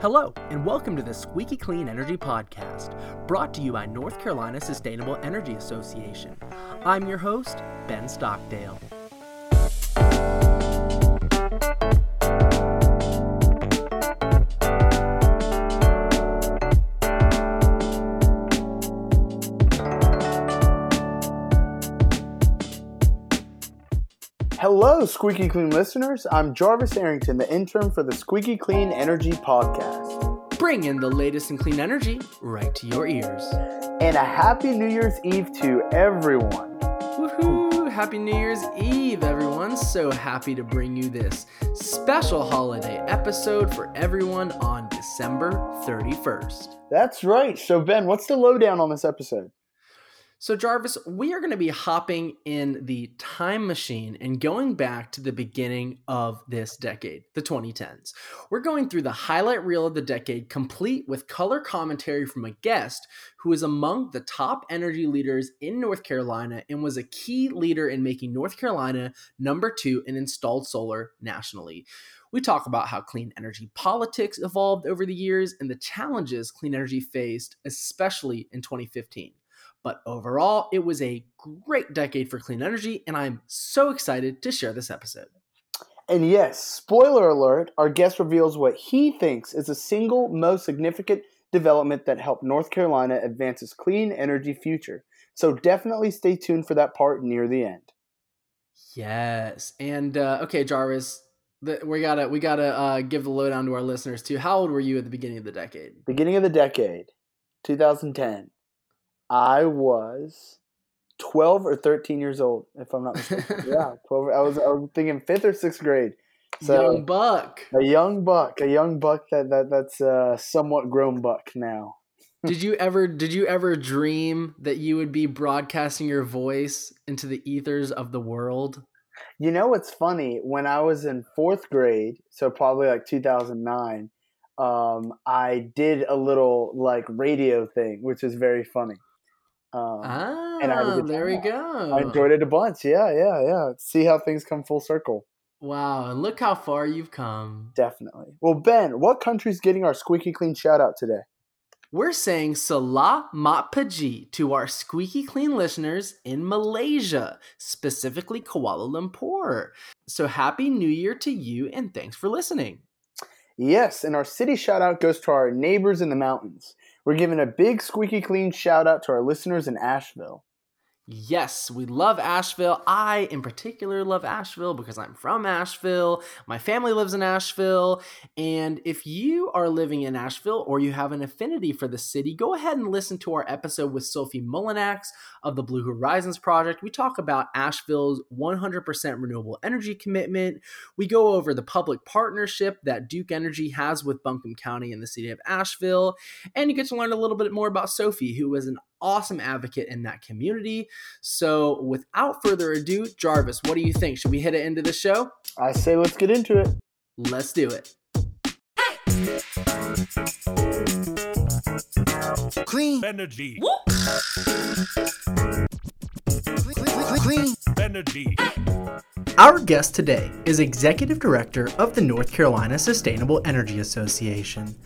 Hello, and welcome to the Squeaky Clean Energy Podcast, brought to you by North Carolina Sustainable Energy Association. I'm your host, Ben Stockdale. Hello, Squeaky Clean listeners. I'm Jarvis Arrington, the intern for the Squeaky Clean Energy Podcast. Bring in the latest in clean energy right to your ears. And a happy New Year's Eve to everyone. Woohoo! Happy New Year's Eve, everyone. So happy to bring you this special holiday episode for everyone on December 31st. That's right. So, Ben, what's the lowdown on this episode? So, Jarvis, we are going to be hopping in the time machine and going back to the beginning of this decade, the 2010s. We're going through the highlight reel of the decade, complete with color commentary from a guest who is among the top energy leaders in North Carolina and was a key leader in making North Carolina number two in installed solar nationally. We talk about how clean energy politics evolved over the years and the challenges clean energy faced, especially in 2015. But overall, it was a great decade for clean energy, and I'm so excited to share this episode. And yes, spoiler alert, our guest reveals what he thinks is the single most significant development that helped North Carolina advance its clean energy future. So definitely stay tuned for that part near the end. Yes. And uh, okay, Jarvis, the, we gotta we gotta uh, give the lowdown to our listeners too. How old were you at the beginning of the decade? Beginning of the decade, 2010. I was 12 or 13 years old, if I'm not mistaken. yeah, 12. I was, I was thinking fifth or sixth grade. So young buck. A young buck, a young buck that, that that's a somewhat grown buck now. did you ever did you ever dream that you would be broadcasting your voice into the ethers of the world? You know what's funny? When I was in fourth grade, so probably like 2009, um, I did a little like radio thing, which was very funny. Um, ah, and I there we go. I enjoyed it a bunch. Yeah, yeah, yeah. See how things come full circle. Wow, and look how far you've come. Definitely. Well, Ben, what country's getting our squeaky clean shout out today? We're saying Salah Mat Paji to our squeaky clean listeners in Malaysia, specifically Kuala Lumpur. So happy new year to you and thanks for listening. Yes, and our city shout out goes to our neighbors in the mountains. We're giving a big squeaky clean shout out to our listeners in Asheville. Yes, we love Asheville. I, in particular, love Asheville because I'm from Asheville. My family lives in Asheville. And if you are living in Asheville or you have an affinity for the city, go ahead and listen to our episode with Sophie Mullinax of the Blue Horizons Project. We talk about Asheville's 100% renewable energy commitment. We go over the public partnership that Duke Energy has with Buncombe County and the city of Asheville. And you get to learn a little bit more about Sophie, who is an awesome advocate in that community. So, without further ado, Jarvis, what do you think? Should we hit it into the show? I say let's get into it. Let's do it. Clean energy. Clean energy. Our guest today is Executive Director of the North Carolina Sustainable Energy Association.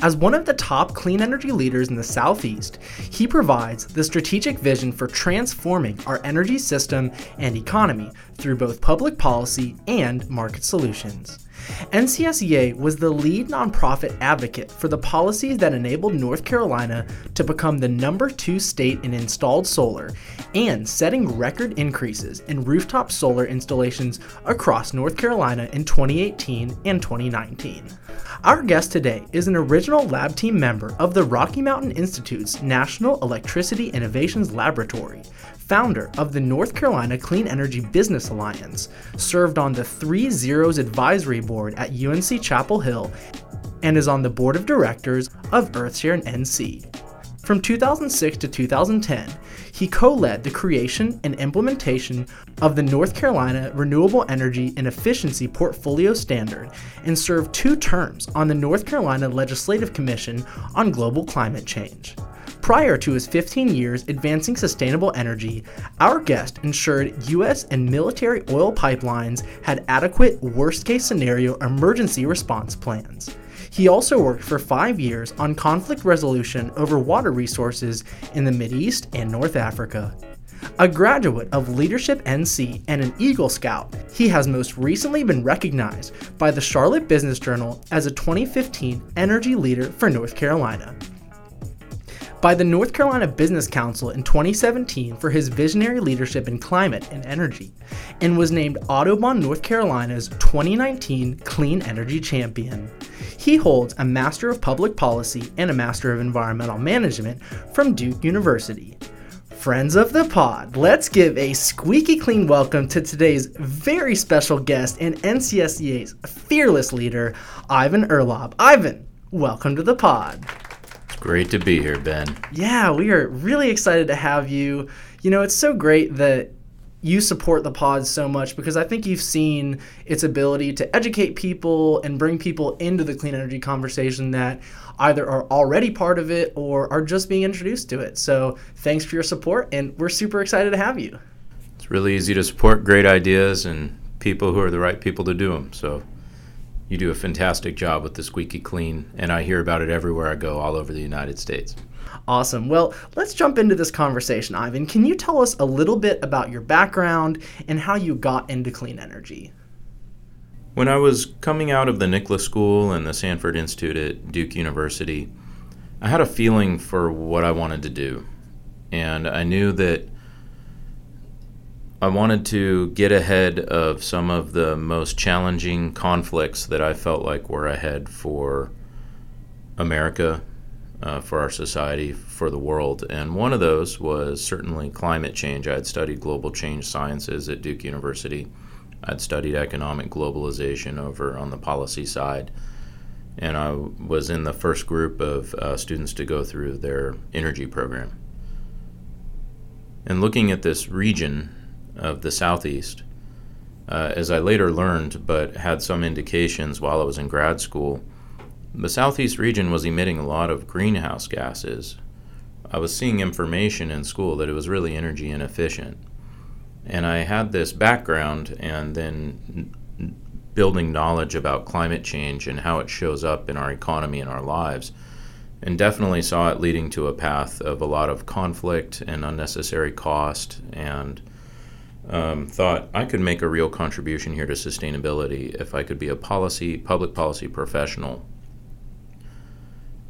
As one of the top clean energy leaders in the Southeast, he provides the strategic vision for transforming our energy system and economy through both public policy and market solutions. NCSEA was the lead nonprofit advocate for the policies that enabled North Carolina to become the number two state in installed solar and setting record increases in rooftop solar installations across North Carolina in 2018 and 2019. Our guest today is an original lab team member of the Rocky Mountain Institute's National Electricity Innovations Laboratory, founder of the North Carolina Clean Energy Business Alliance, served on the Three Zeros Advisory Board at UNC Chapel Hill, and is on the board of directors of Earthshare NC. From 2006 to 2010, he co led the creation and implementation of the North Carolina Renewable Energy and Efficiency Portfolio Standard and served two terms on the North Carolina Legislative Commission on Global Climate Change. Prior to his 15 years advancing sustainable energy, our guest ensured U.S. and military oil pipelines had adequate worst case scenario emergency response plans. He also worked for five years on conflict resolution over water resources in the Mideast and North Africa. A graduate of Leadership NC and an Eagle Scout, he has most recently been recognized by the Charlotte Business Journal as a 2015 Energy Leader for North Carolina. By the North Carolina Business Council in 2017 for his visionary leadership in climate and energy, and was named Audubon North Carolina's 2019 Clean Energy Champion. He holds a Master of Public Policy and a Master of Environmental Management from Duke University. Friends of the pod, let's give a squeaky clean welcome to today's very special guest and NCSEA's fearless leader, Ivan Urlaub. Ivan, welcome to the pod. Great to be here, Ben. Yeah, we are really excited to have you. You know, it's so great that you support the pod so much because I think you've seen its ability to educate people and bring people into the clean energy conversation that either are already part of it or are just being introduced to it. So thanks for your support, and we're super excited to have you. It's really easy to support great ideas and people who are the right people to do them. So you do a fantastic job with the squeaky clean, and I hear about it everywhere I go, all over the United States. Awesome. Well, let's jump into this conversation, Ivan. Can you tell us a little bit about your background and how you got into clean energy? When I was coming out of the Nicholas School and the Sanford Institute at Duke University, I had a feeling for what I wanted to do. And I knew that I wanted to get ahead of some of the most challenging conflicts that I felt like were ahead for America, uh, for our society, for the world. And one of those was certainly climate change. I had studied global change sciences at Duke University I'd studied economic globalization over on the policy side, and I was in the first group of uh, students to go through their energy program. And looking at this region of the Southeast, uh, as I later learned, but had some indications while I was in grad school, the Southeast region was emitting a lot of greenhouse gases. I was seeing information in school that it was really energy inefficient. And I had this background and then building knowledge about climate change and how it shows up in our economy and our lives. And definitely saw it leading to a path of a lot of conflict and unnecessary cost, and um, thought I could make a real contribution here to sustainability if I could be a policy, public policy professional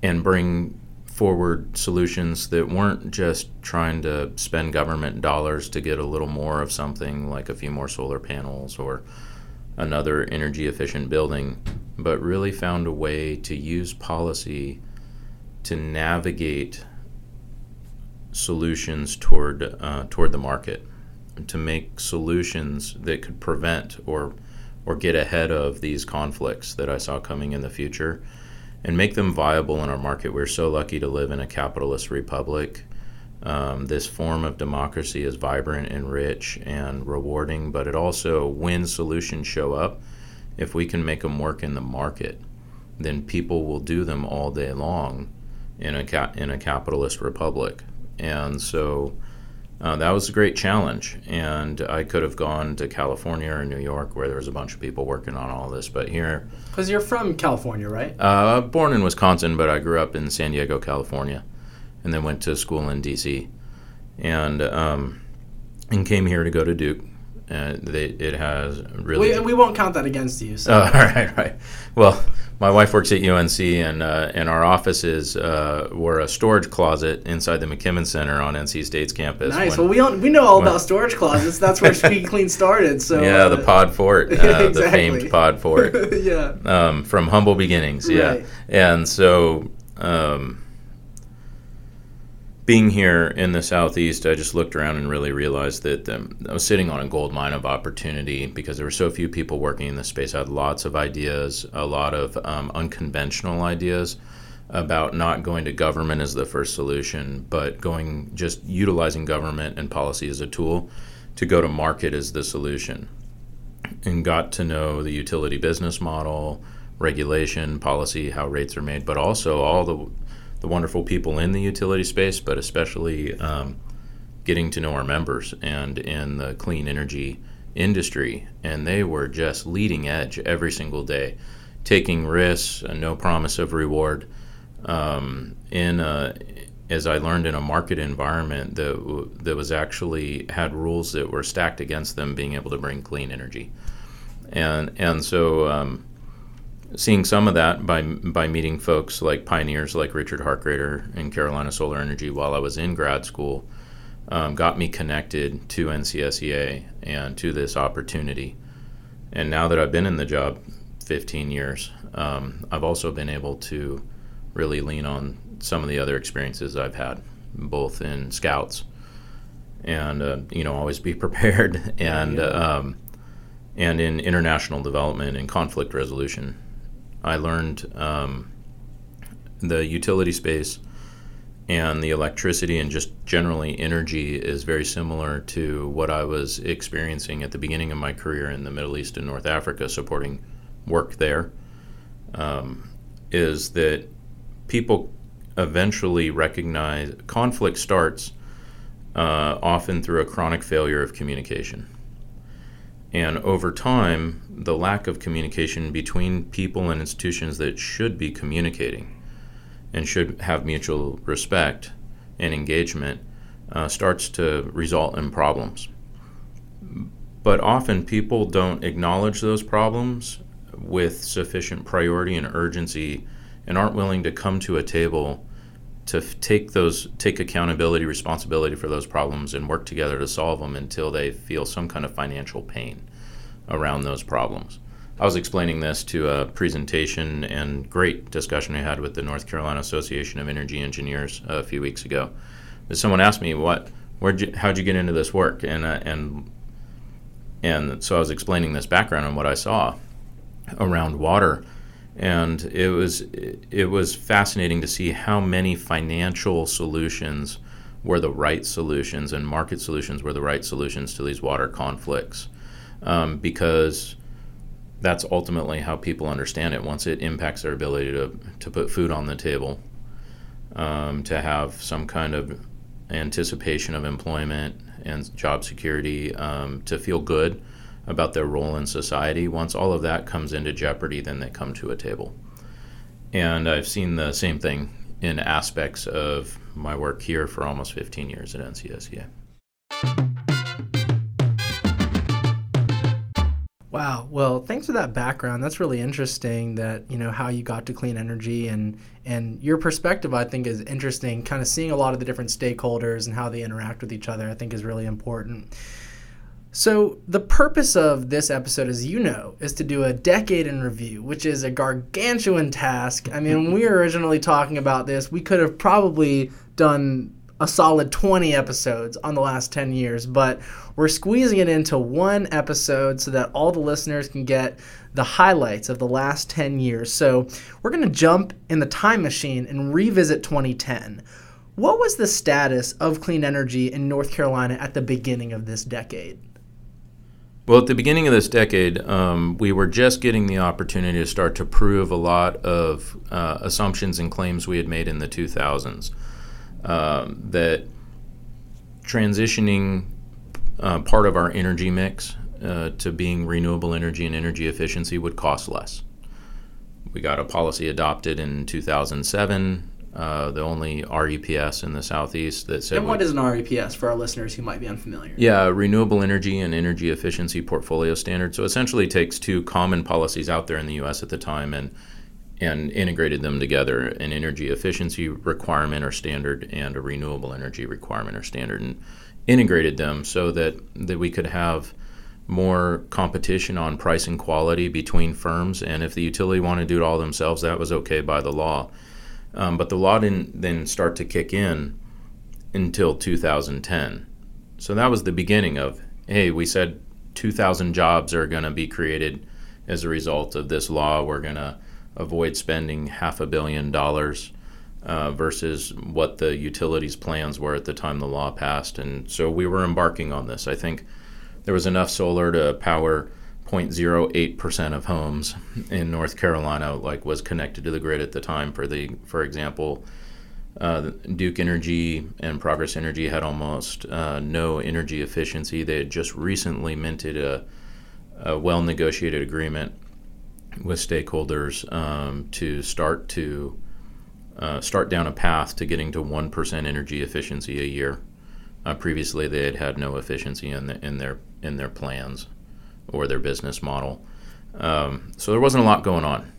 and bring forward solutions that weren't just trying to spend government dollars to get a little more of something like a few more solar panels or another energy efficient building, but really found a way to use policy to navigate solutions toward uh, toward the market, to make solutions that could prevent or or get ahead of these conflicts that I saw coming in the future and make them viable in our market. We're so lucky to live in a capitalist republic. Um, this form of democracy is vibrant and rich and rewarding, but it also, when solutions show up, if we can make them work in the market, then people will do them all day long in a ca- in a capitalist republic. And so uh, that was a great challenge. And I could have gone to California or New York where there was a bunch of people working on all this. But here. Because you're from California, right? Uh, born in Wisconsin, but I grew up in San Diego, California, and then went to school in D.C. And, um, and came here to go to Duke. And they, it has really. We, we won't count that against you. So. Oh, all right, right. Well, my wife works at UNC, and uh, and our offices uh, were a storage closet inside the McKimmon Center on NC State's campus. Nice. When, well, we we know all when, about storage closets. That's where Speed Clean started. So yeah, uh, the Pod Fort, uh, exactly. the famed Pod Fort. yeah. Um, from humble beginnings. Yeah. Right. And so. Um, being here in the southeast, I just looked around and really realized that um, I was sitting on a gold mine of opportunity because there were so few people working in this space. I had lots of ideas, a lot of um, unconventional ideas about not going to government as the first solution, but going just utilizing government and policy as a tool to go to market as the solution. And got to know the utility business model, regulation, policy, how rates are made, but also all the the wonderful people in the utility space, but especially um, getting to know our members and in the clean energy industry. And they were just leading edge every single day. taking risks and no promise of reward. Um, in a, as I learned in a market environment that that was actually had rules that were stacked against them being able to bring clean energy, and and so um, seeing some of that by by meeting folks like pioneers like Richard Harkrader and Carolina Solar Energy while I was in grad school, um, got me connected to NCSEA and to this opportunity. And now that I've been in the job 15 years, um, I've also been able to really lean on some of the other experiences I've had, both in scouts and uh, you know always be prepared and yeah. um, and in international development and conflict resolution. I learned um, the utility space and the electricity and just generally energy is very similar to what I was experiencing at the beginning of my career in the Middle East and North Africa, supporting work there. Um, is that people eventually recognize conflict starts uh, often through a chronic failure of communication. And over time, the lack of communication between people and institutions that should be communicating and should have mutual respect and engagement uh, starts to result in problems. But often people don't acknowledge those problems with sufficient priority and urgency and aren't willing to come to a table to f- take those take accountability responsibility for those problems and work together to solve them until they feel some kind of financial pain around those problems. I was explaining this to a presentation and great discussion I had with the North Carolina Association of Energy Engineers a few weeks ago. Someone asked me, "What? Where'd you? How'd you get into this work?" And uh, and and so I was explaining this background and what I saw around water and it was it was fascinating to see how many financial solutions were the right solutions and market solutions were the right solutions to these water conflicts um, because that's ultimately how people understand it once it impacts their ability to, to put food on the table um, to have some kind of anticipation of employment and job security um, to feel good about their role in society. Once all of that comes into jeopardy, then they come to a table. And I've seen the same thing in aspects of my work here for almost 15 years at NCSEA. Wow. Well, thanks for that background. That's really interesting that, you know, how you got to clean energy and and your perspective I think is interesting. Kind of seeing a lot of the different stakeholders and how they interact with each other I think is really important. So, the purpose of this episode, as you know, is to do a decade in review, which is a gargantuan task. I mean, when we were originally talking about this, we could have probably done a solid 20 episodes on the last 10 years, but we're squeezing it into one episode so that all the listeners can get the highlights of the last 10 years. So, we're going to jump in the time machine and revisit 2010. What was the status of clean energy in North Carolina at the beginning of this decade? Well, at the beginning of this decade, um, we were just getting the opportunity to start to prove a lot of uh, assumptions and claims we had made in the 2000s. Um, that transitioning uh, part of our energy mix uh, to being renewable energy and energy efficiency would cost less. We got a policy adopted in 2007 uh, the only REPS in the southeast that said. And what is an REPS for our listeners who might be unfamiliar? Yeah, Renewable Energy and Energy Efficiency Portfolio Standard. So essentially, takes two common policies out there in the U.S. at the time and and integrated them together: an energy efficiency requirement or standard and a renewable energy requirement or standard, and integrated them so that that we could have more competition on price and quality between firms. And if the utility wanted to do it all themselves, that was okay by the law. Um, but the law didn't then start to kick in until 2010. So that was the beginning of, hey, we said 2,000 jobs are going to be created as a result of this law. We're going to avoid spending half a billion dollars uh, versus what the utilities' plans were at the time the law passed. And so we were embarking on this. I think there was enough solar to power 0.08% of homes in North Carolina like was connected to the grid at the time for the for example uh, Duke Energy and Progress Energy had almost uh, no energy efficiency. They had just recently minted a, a well negotiated agreement with stakeholders um, to start to uh, start down a path to getting to one percent energy efficiency a year. Uh, previously, they had had no efficiency in, the, in their in their plans or their business model, um, so there wasn't a lot going on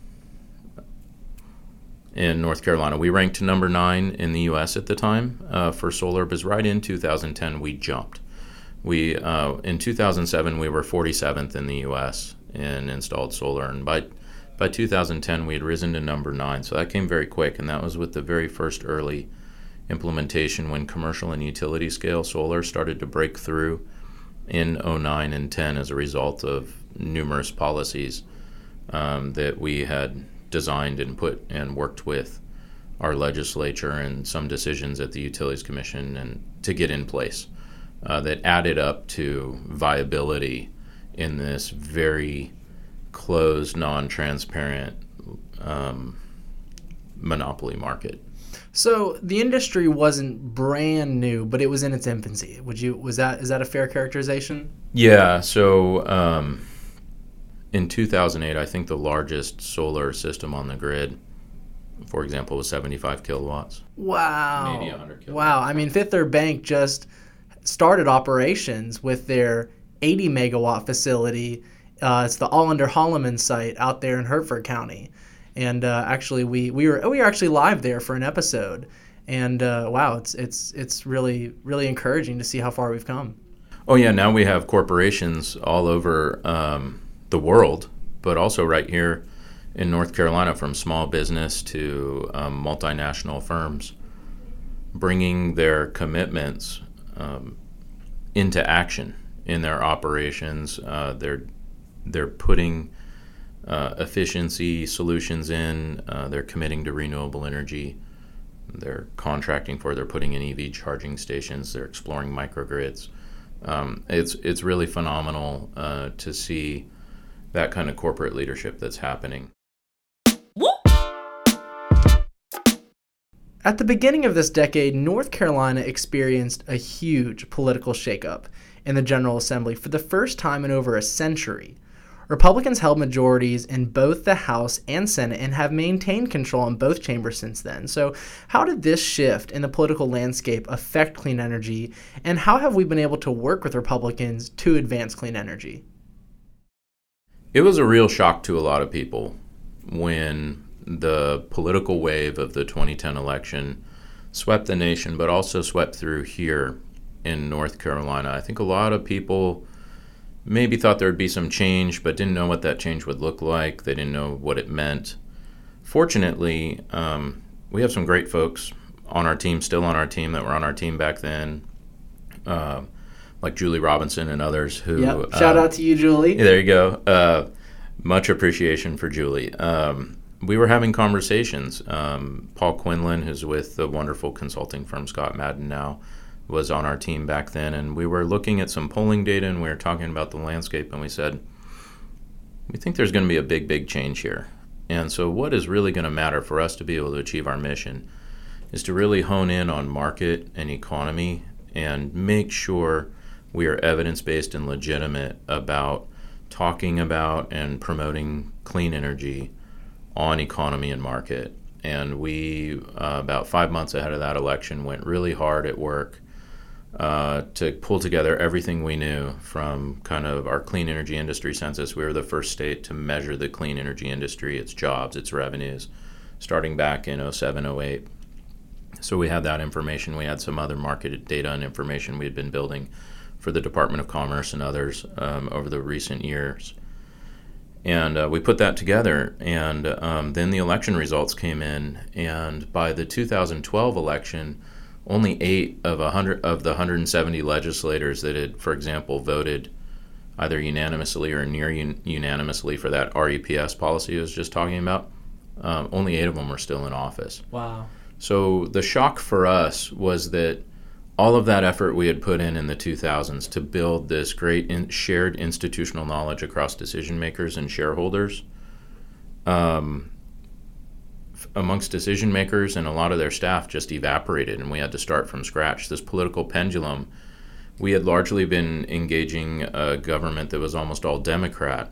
in North Carolina. We ranked number nine in the U.S. at the time uh, for solar, but right in 2010 we jumped. We uh, in 2007 we were 47th in the U.S. in installed solar, and by by 2010 we had risen to number nine. So that came very quick, and that was with the very first early implementation when commercial and utility scale solar started to break through in 09 and 10 as a result of numerous policies um, that we had designed and put and worked with our legislature and some decisions at the Utilities Commission and to get in place uh, that added up to viability in this very closed, non-transparent um, monopoly market. So the industry wasn't brand new, but it was in its infancy. Would you was that is that a fair characterization? Yeah. So um, in 2008, I think the largest solar system on the grid, for example, was 75 kilowatts. Wow. Maybe 100 kilowatts. Wow. I mean, Fifth Third Bank just started operations with their 80 megawatt facility. Uh, it's the Allender Holloman site out there in Hertford County and uh, actually we we were we were actually live there for an episode, and uh, wow, it's it's it's really really encouraging to see how far we've come. Oh yeah, now we have corporations all over um, the world, but also right here in North Carolina, from small business to um, multinational firms, bringing their commitments um, into action in their operations. Uh, they're they're putting uh, efficiency solutions in. Uh, they're committing to renewable energy. They're contracting for. They're putting in EV charging stations. They're exploring microgrids. Um, it's it's really phenomenal uh, to see that kind of corporate leadership that's happening. At the beginning of this decade, North Carolina experienced a huge political shakeup in the General Assembly for the first time in over a century. Republicans held majorities in both the House and Senate and have maintained control in both chambers since then. So, how did this shift in the political landscape affect clean energy, and how have we been able to work with Republicans to advance clean energy? It was a real shock to a lot of people when the political wave of the 2010 election swept the nation, but also swept through here in North Carolina. I think a lot of people maybe thought there would be some change, but didn't know what that change would look like. They didn't know what it meant. Fortunately, um, we have some great folks on our team, still on our team, that were on our team back then, uh, like Julie Robinson and others. Who yep. shout uh, out to you, Julie. There you go. Uh, much appreciation for Julie. Um, we were having conversations. Um, Paul Quinlan, who's with the wonderful consulting firm ScottMadden now, was on our team back then, and we were looking at some polling data and we were talking about the landscape, and we said, we think there's going to be a big, big change here. And so, what is really going to matter for us to be able to achieve our mission is to really hone in on market and economy and make sure we are evidence based and legitimate about talking about and promoting clean energy on economy and market. And we, uh, about five months ahead of that election, went really hard at work uh, to pull together everything we knew from kind of our clean energy industry census. We were the first state to measure the clean energy industry, its jobs, its revenues, starting back in 07, 08. So we had that information. We had some other market data and information we had been building for the Department of Commerce and others um, over the recent years. And uh, we put that together, and um, then the election results came in. And by the 2012 election, only eight of a hundred of the 170 legislators that had, for example, voted either unanimously or near un- unanimously for that REPS policy I was just talking about, um, only eight of them were still in office. Wow. So the shock for us was that all of that effort we had put in in the 2000s to build this great in shared institutional knowledge across decision makers and shareholders um, amongst decision makers and a lot of their staff just evaporated, and we had to start from scratch. This political pendulum, we had largely been engaging a government that was almost all Democrat,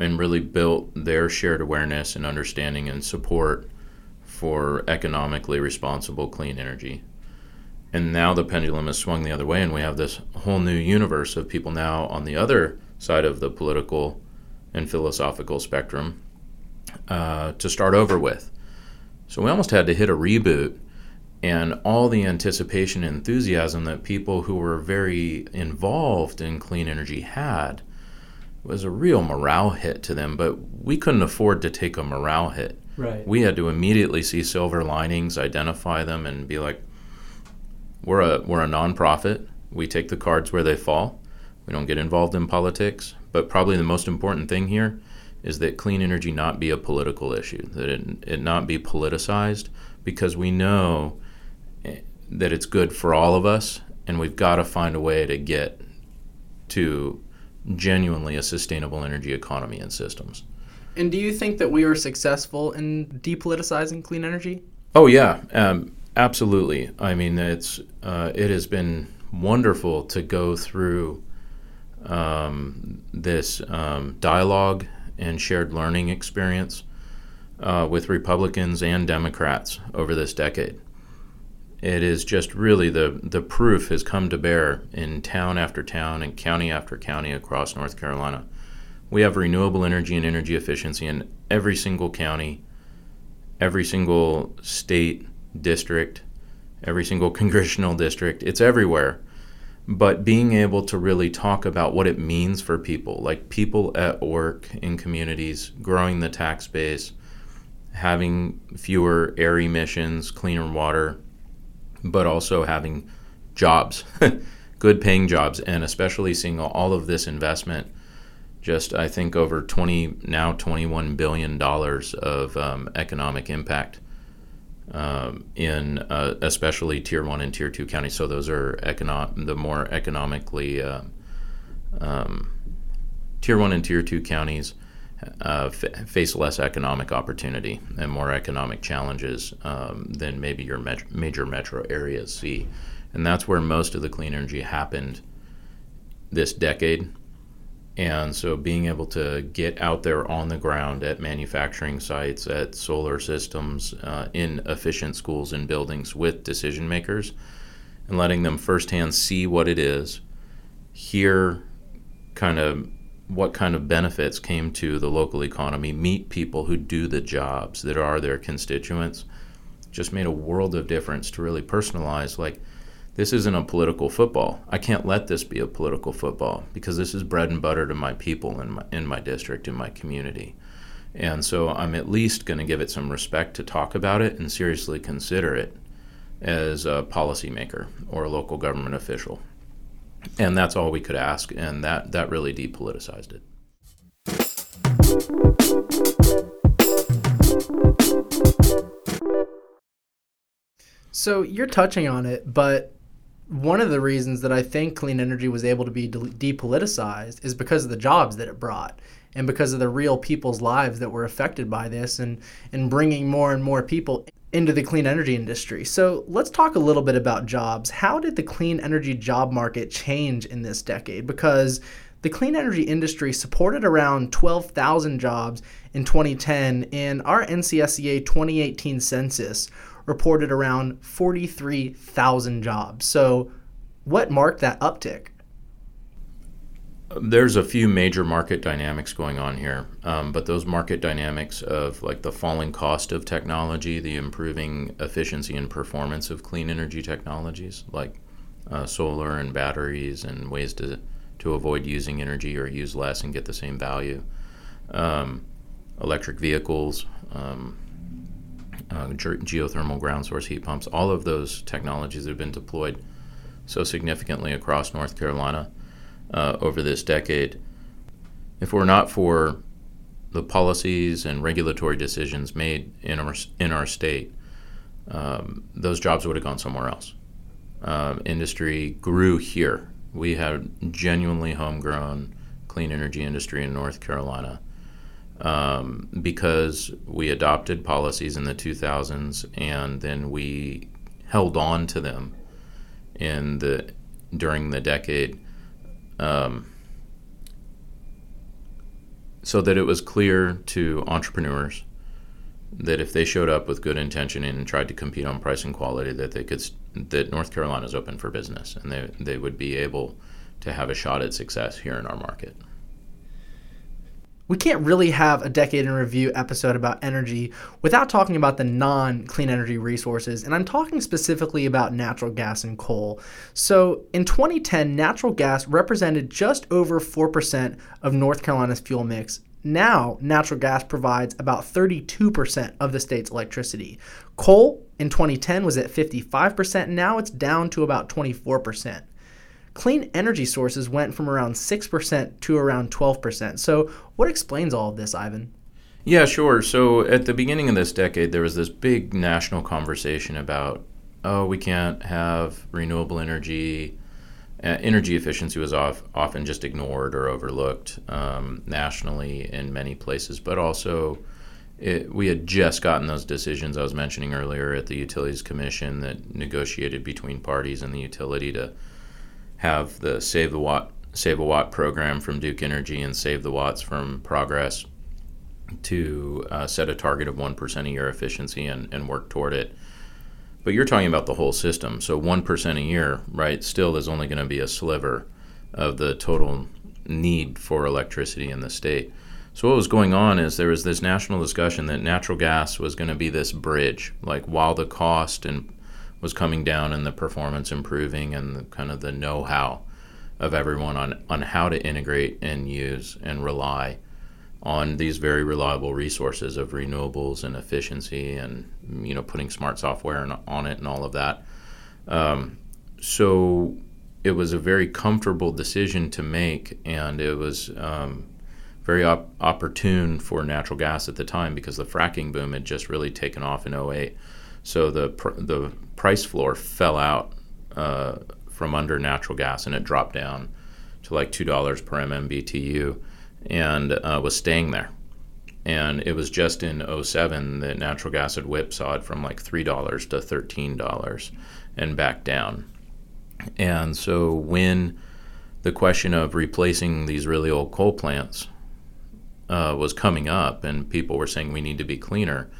and really built their shared awareness and understanding and support for economically responsible clean energy. And now the pendulum has swung the other way, and we have this whole new universe of people now on the other side of the political and philosophical spectrum uh, to start over with. So we almost had to hit a reboot, and all the anticipation and enthusiasm that people who were very involved in clean energy had was a real morale hit to them, but we couldn't afford to take a morale hit. Right. We had to immediately see silver linings, identify them, and be like, we're a we're a nonprofit. We take the cards where they fall. We don't get involved in politics. But probably the most important thing here is that clean energy not be a political issue, that it, it not be politicized, because we know eh, that it's good for all of us, and we've got to find a way to get to genuinely a sustainable energy economy and systems. And do you think that we were successful in depoliticizing clean energy? Oh yeah, um, absolutely. I mean, it's uh, it has been wonderful to go through um, this um, dialogue and shared learning experience uh, with Republicans and Democrats over this decade. It is just really the the proof has come to bear in town after town and county after county across North Carolina. We have renewable energy and energy efficiency in every single county, every single state district, every single congressional district. It's everywhere. But being able to really talk about what it means for people, like people at work in communities, growing the tax base, having fewer air emissions, cleaner water, but also having jobs, good paying jobs, and especially seeing all of this investment just I think over 20 now 21 billion dollars of um, economic impact um, in uh, especially tier one and tier two counties. So those are econo- the more economically uh, um, tier one and tier two counties uh, f- face less economic opportunity and more economic challenges um, than maybe your met- major metro areas see, and that's where most of the clean energy happened this decade and so being able to get out there on the ground at manufacturing sites, at solar systems, uh, in efficient schools and buildings with decision makers, and letting them firsthand see what it is, hear kind of what kind of benefits came to the local economy, meet people who do the jobs that are their constituents, just made a world of difference to really personalize like – this isn't a political football. I can't let this be a political football because this is bread and butter to my people in my, in my district, in my community. And so I'm at least going to give it some respect to talk about it and seriously consider it as a policymaker or a local government official. And that's all we could ask, and that, that really depoliticized it. So you're touching on it, but one of the reasons that I think clean energy was able to be de- depoliticized is because of the jobs that it brought and because of the real people's lives that were affected by this and, and bringing more and more people into the clean energy industry. So let's talk a little bit about jobs. How did the clean energy job market change in this decade? Because the clean energy industry supported around 12,000 jobs in 2010, and our NCSEA 2018 census reported around 43,000 jobs. So, what marked that uptick? There's a few major market dynamics going on here, um, but those market dynamics of like the falling cost of technology, the improving efficiency and performance of clean energy technologies like uh, solar and batteries and ways to, to avoid using energy or use less and get the same value, um, electric vehicles, um, uh, geothermal ground source heat pumps, all of those technologies that have been deployed so significantly across North Carolina uh, over this decade. If we're not for the policies and regulatory decisions made in our, in our state, um, those jobs would have gone somewhere else. Uh, industry grew here. We had genuinely homegrown clean energy industry in North Carolina um, because we adopted policies in the 2000s and then we held on to them in the during the decade. Um, so that it was clear to entrepreneurs that if they showed up with good intention and tried to compete on price and quality, that they could that North Carolina is open for business and they they would be able to have a shot at success here in our market we can't really have a decade in review episode about energy without talking about the non clean energy resources, and I'm talking specifically about natural gas and coal. So, in 2010, natural gas represented just over 4% of North Carolina's fuel mix. Now, natural gas provides about 32% of the state's electricity. Coal in 2010 was at 55%, now it's down to about 24% clean energy sources went from around 6% to around 12%. So, what explains all of this, Ivan? Yeah, sure. So, at the beginning of this decade, there was this big national conversation about, oh, we can't have renewable energy. Uh, energy efficiency was off, often just ignored or overlooked um, nationally in many places, but also it, we had just gotten those decisions I was mentioning earlier at the Utilities Commission that negotiated between parties and the utility to have the Save the Watt Save a Watt program from Duke Energy and Save the Watts from Progress to uh, set a target of 1% a year efficiency and, and work toward it. But you're talking about the whole system. So 1% a year, right, still is only going to be a sliver of the total need for electricity in the state. So what was going on is there was this national discussion that natural gas was going to be this bridge, like while the cost and was coming down and the performance improving and the, kind of the know-how of everyone on, on how to integrate and use and rely on these very reliable resources of renewables and efficiency and you know putting smart software on it and all of that. Um, so it was a very comfortable decision to make, and it was um, very op- opportune for natural gas at the time because the fracking boom had just really taken off in 08. So the pr- the price floor fell out uh, from under natural gas and it dropped down to like two dollars per MMBTU and uh, was staying there. And it was just in 07 that natural gas had whipsawed from like three dollars to thirteen dollars and back down. And so when the question of replacing these really old coal plants uh, was coming up, and people were saying we need to be cleaner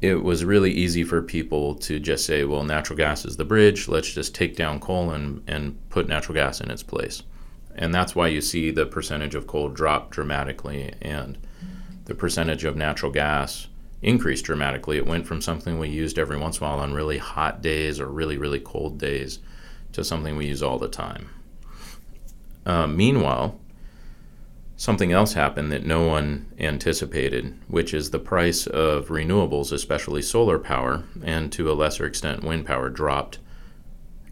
it was really easy for people to just say, well, natural gas is the bridge. Let's just take down coal and, and put natural gas in its place. And that's why you see the percentage of coal drop dramatically and the percentage of natural gas increase dramatically. It went from something we used every once in a while on really hot days or really, really cold days to something we use all the time. Uh, meanwhile, something else happened that no one anticipated, which is the price of renewables, especially solar power, and to a lesser extent wind power, dropped.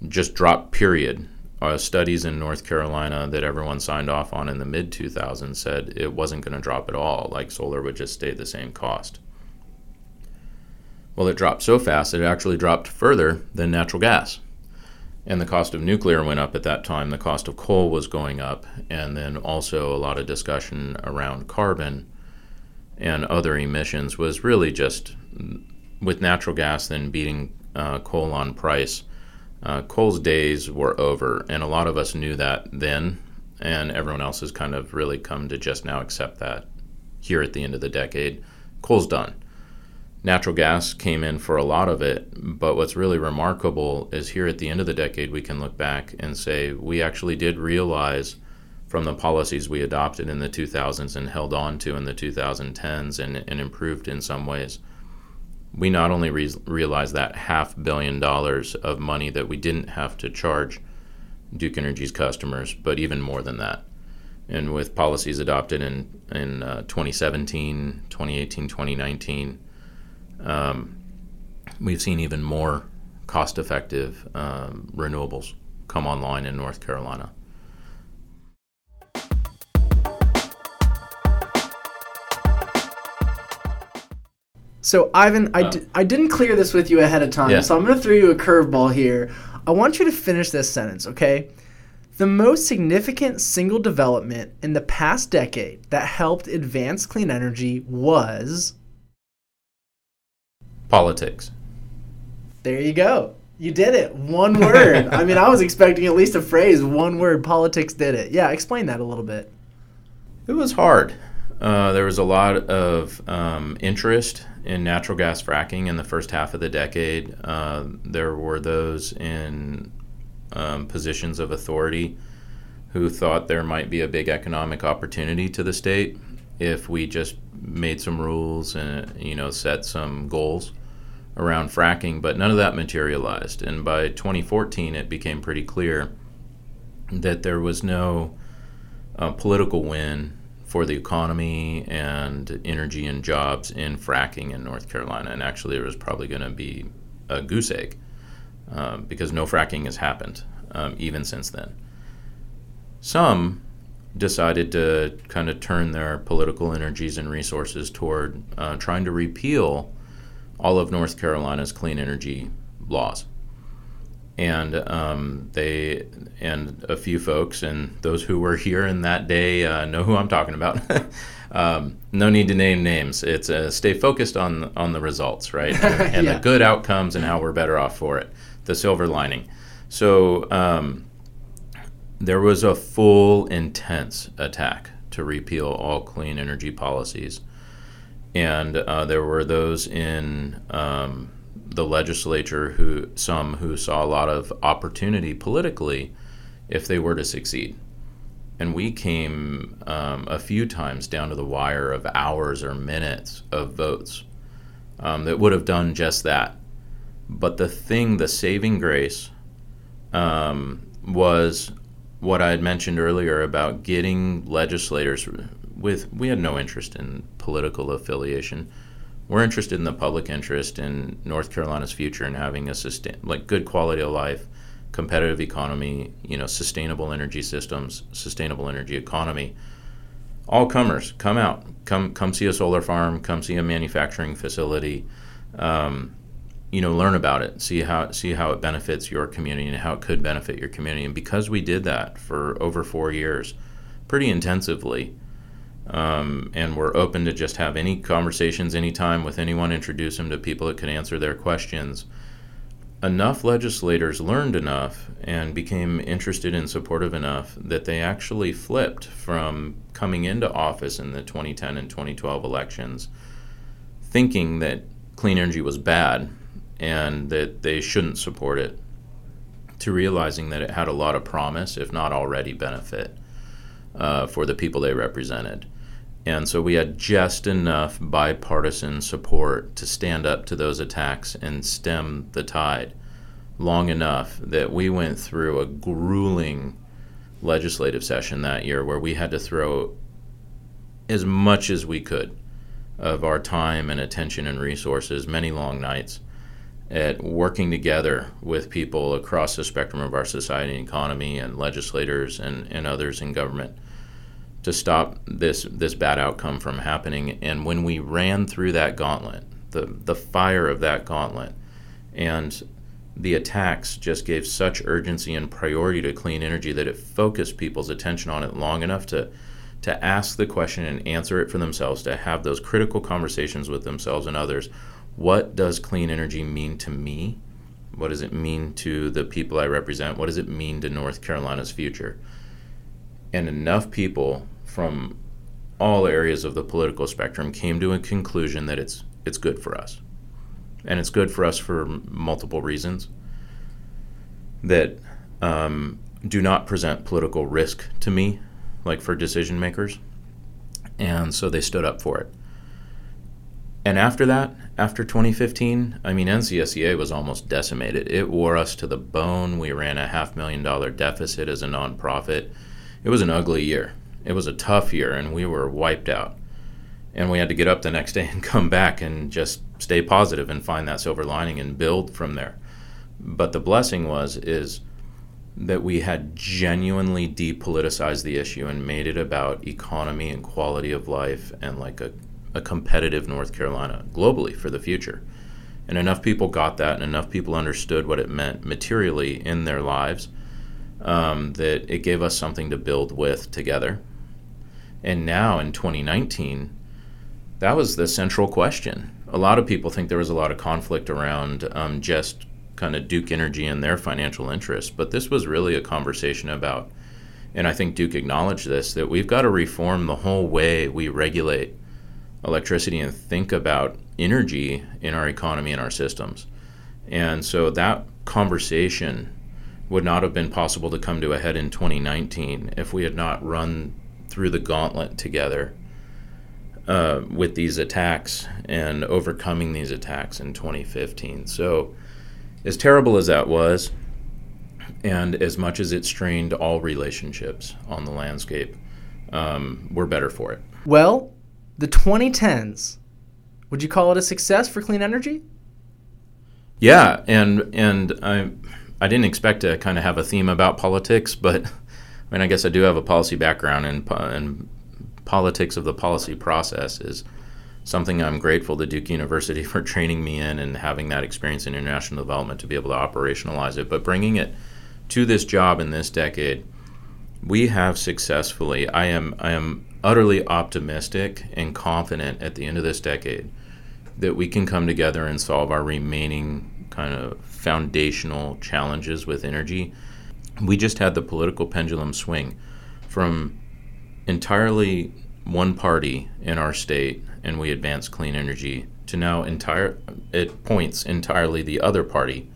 Just dropped, period. Uh, studies in North Carolina that everyone signed off on in the mid 2000s said it wasn't going to drop at all, like solar would just stay the same cost. Well, it dropped so fast it actually dropped further than natural gas and the cost of nuclear went up at that time. The cost of coal was going up, and then also a lot of discussion around carbon and other emissions was really just with natural gas then beating uh, coal on price. Uh, coal's days were over, and a lot of us knew that then, and everyone else has kind of really come to just now accept that here at the end of the decade. Coal's done natural gas came in for a lot of it. But what's really remarkable is here at the end of the decade, we can look back and say we actually did realize from the policies we adopted in the 2000s and held on to in the 2010s and, and improved in some ways. We not only re- realized that half billion dollars of money that we didn't have to charge Duke Energy's customers, but even more than that. And with policies adopted in, in uh, 2017, 2018, 2019, um, we've seen even more cost effective um, renewables come online in North Carolina. So, Ivan, I uh, d- I didn't clear this with you ahead of time, yeah. so I'm going to throw you a curveball here. I want you to finish this sentence, okay? The most significant single development in the past decade that helped advance clean energy was Politics. There you go. You did it. One word. I mean, I was expecting at least a phrase. One word. Politics did it. Yeah, explain that a little bit. It was hard. Uh, there was a lot of um, interest in natural gas fracking in the first half of the decade. Uh, there were those in um, positions of authority who thought there might be a big economic opportunity to the state if we just made some rules and you know set some goals around fracking, but none of that materialized. And by 2014, it became pretty clear that there was no uh, political win for the economy and energy and jobs in fracking in North Carolina. And actually, there was probably going to be a goose egg uh, because no fracking has happened um, even since then. Some decided to kind of turn their political energies and resources toward uh, trying to repeal all of North Carolina's clean energy laws. And um, they and a few folks and those who were here in that day uh, know who I'm talking about. um, no need to name names. It's uh, stay focused on on the results, right, and, and yeah. the good outcomes and how we're better off for it. The silver lining. So um, there was a full, intense attack to repeal all clean energy policies. And uh, there were those in um, the legislature who, some who saw a lot of opportunity politically if they were to succeed. And we came um, a few times down to the wire of hours or minutes of votes um, that would have done just that. But the thing, the saving grace, um, was what I had mentioned earlier about getting legislators with we had no interest in political affiliation. We're interested in the public interest in North Carolina's future and having a sustain like good quality of life, competitive economy, you know, sustainable energy systems, sustainable energy economy. All comers, come out, come come see a solar farm, come see a manufacturing facility. Um, you know learn about it see how see how it benefits your community and how it could benefit your community and because we did that for over four years pretty intensively um, and we're open to just have any conversations anytime with anyone introduce them to people that could answer their questions enough legislators learned enough and became interested and supportive enough that they actually flipped from coming into office in the 2010 and 2012 elections thinking that clean energy was bad and that they shouldn't support it to realizing that it had a lot of promise, if not already benefit, uh, for the people they represented. And so we had just enough bipartisan support to stand up to those attacks and stem the tide long enough that we went through a grueling legislative session that year where we had to throw as much as we could of our time and attention and resources, many long nights, at working together with people across the spectrum of our society and economy and legislators and, and others in government to stop this this bad outcome from happening. And when we ran through that gauntlet, the the fire of that gauntlet, and the attacks just gave such urgency and priority to clean energy that it focused people's attention on it long enough to to ask the question and answer it for themselves, to have those critical conversations with themselves and others what does clean energy mean to me? What does it mean to the people I represent? What does it mean to North Carolina's future? And enough people from all areas of the political spectrum came to a conclusion that it's it's good for us. And it's good for us for multiple reasons that um, do not present political risk to me, like for decision makers. And so they stood up for it. And after that, after 2015, I mean, NCSEA was almost decimated. It wore us to the bone. We ran a half million dollar deficit as a nonprofit. It was an ugly year. It was a tough year, and we were wiped out. And we had to get up the next day and come back and just stay positive and find that silver lining and build from there. But the blessing was is that we had genuinely depoliticized the issue and made it about economy and quality of life and like a a competitive North Carolina globally for the future. And enough people got that, and enough people understood what it meant materially in their lives um, that it gave us something to build with together. And now in 2019, that was the central question. A lot of people think there was a lot of conflict around um, just kind of Duke Energy and their financial interests, but this was really a conversation about and I think Duke acknowledged this, that we've got to reform the whole way we regulate electricity and think about energy in our economy and our systems. And so that conversation would not have been possible to come to a head in 2019 if we had not run through the gauntlet together uh, with these attacks and overcoming these attacks in 2015. So, as terrible as that was, and as much as it strained all relationships on the landscape, um, we're better for it. Well, the 2010s, would you call it a success for clean energy? Yeah, and and I I didn't expect to kind of have a theme about politics, but I mean I guess I do have a policy background, and and politics of the policy process is something I'm grateful to Duke University for training me in and having that experience in international development to be able to operationalize it. But bringing it to this job in this decade, we have successfully. I am I am utterly optimistic and confident at the end of this decade that we can come together and solve our remaining kind of foundational challenges with energy. We just had the political pendulum swing from entirely one party in our state and we advanced clean energy to now entire it points entirely the other party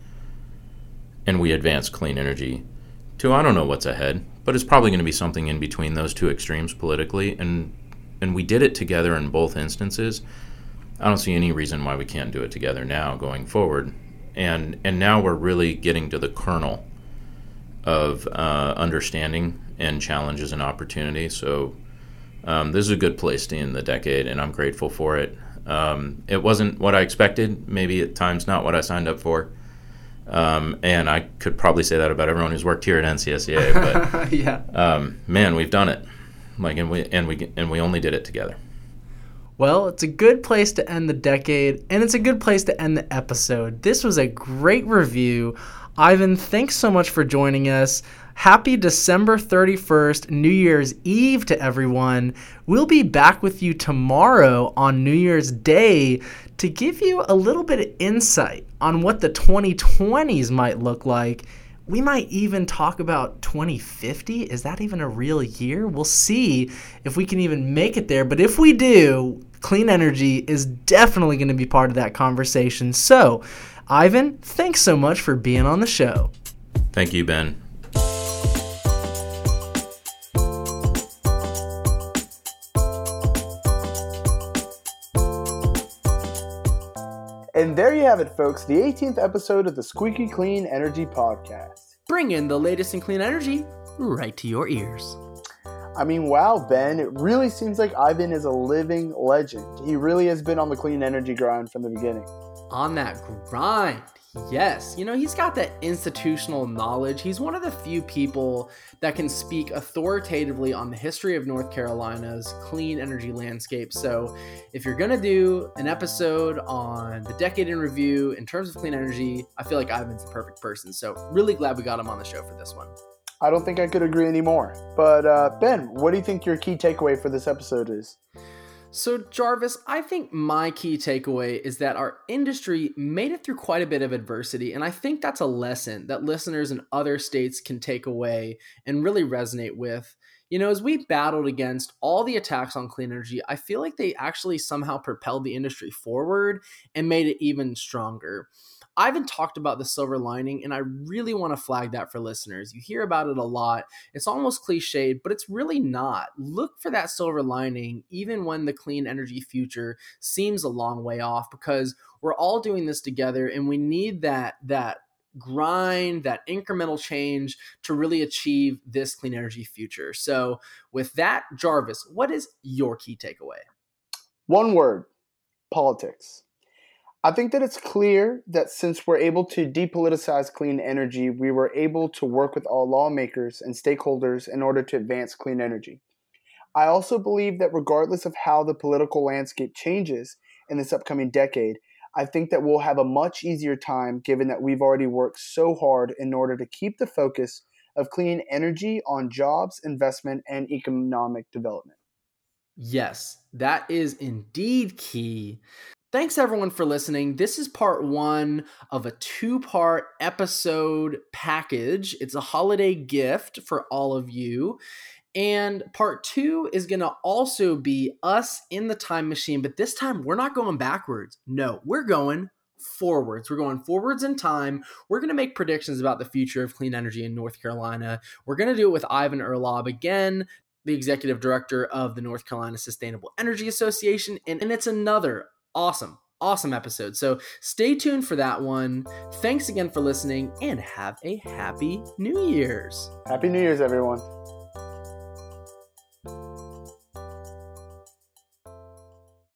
and we advance clean energy to I don't know what's ahead, but it's probably going to be something in between those two extremes politically and and we did it together in both instances I don't see any reason why we can't do it together now going forward. And and now we're really getting to the kernel of uh, understanding and challenges and opportunity. So um, this is a good place to end the decade, and I'm grateful for it. Um, it wasn't what I expected, maybe at times not what I signed up for. Um, and I could probably say that about everyone who's worked here at NCSEA. But yeah, um, man, we've done it. Like, and we and we and we only did it together. Well, it's a good place to end the decade, and it's a good place to end the episode. This was a great review. Ivan, thanks so much for joining us. Happy December 31st, New Year's Eve to everyone. We'll be back with you tomorrow on New Year's Day to give you a little bit of insight on what the 2020s might look like we might even talk about 2050. Is that even a real year? We'll see if we can even make it there. But if we do, clean energy is definitely going to be part of that conversation. So, Ivan, thanks so much for being on the show. Thank you, Ben. And there you have it, folks, the 18th episode of the Squeaky Clean Energy Podcast. Bring in the latest in clean energy right to your ears. I mean, wow, Ben, it really seems like Ivan is a living legend. He really has been on the clean energy grind from the beginning. On that grind. Yes, you know, he's got that institutional knowledge. He's one of the few people that can speak authoritatively on the history of North Carolina's clean energy landscape. So, if you're going to do an episode on the decade in review in terms of clean energy, I feel like Ivan's the perfect person. So, really glad we got him on the show for this one. I don't think I could agree anymore. But uh, Ben, what do you think your key takeaway for this episode is? So, Jarvis, I think my key takeaway is that our industry made it through quite a bit of adversity. And I think that's a lesson that listeners in other states can take away and really resonate with. You know, as we battled against all the attacks on clean energy, I feel like they actually somehow propelled the industry forward and made it even stronger. Ivan talked about the silver lining, and I really want to flag that for listeners. You hear about it a lot. It's almost cliched, but it's really not. Look for that silver lining, even when the clean energy future seems a long way off, because we're all doing this together, and we need that that grind, that incremental change to really achieve this clean energy future. So, with that, Jarvis, what is your key takeaway? One word politics. I think that it's clear that since we're able to depoliticize clean energy, we were able to work with all lawmakers and stakeholders in order to advance clean energy. I also believe that regardless of how the political landscape changes in this upcoming decade, I think that we'll have a much easier time given that we've already worked so hard in order to keep the focus of clean energy on jobs, investment, and economic development. Yes, that is indeed key. Thanks everyone for listening. This is part one of a two part episode package. It's a holiday gift for all of you. And part two is going to also be us in the time machine, but this time we're not going backwards. No, we're going forwards. We're going forwards in time. We're going to make predictions about the future of clean energy in North Carolina. We're going to do it with Ivan Urlaub again, the executive director of the North Carolina Sustainable Energy Association. And, and it's another awesome, awesome episode. So stay tuned for that one. Thanks again for listening and have a happy New Year's. Happy New Year's, everyone.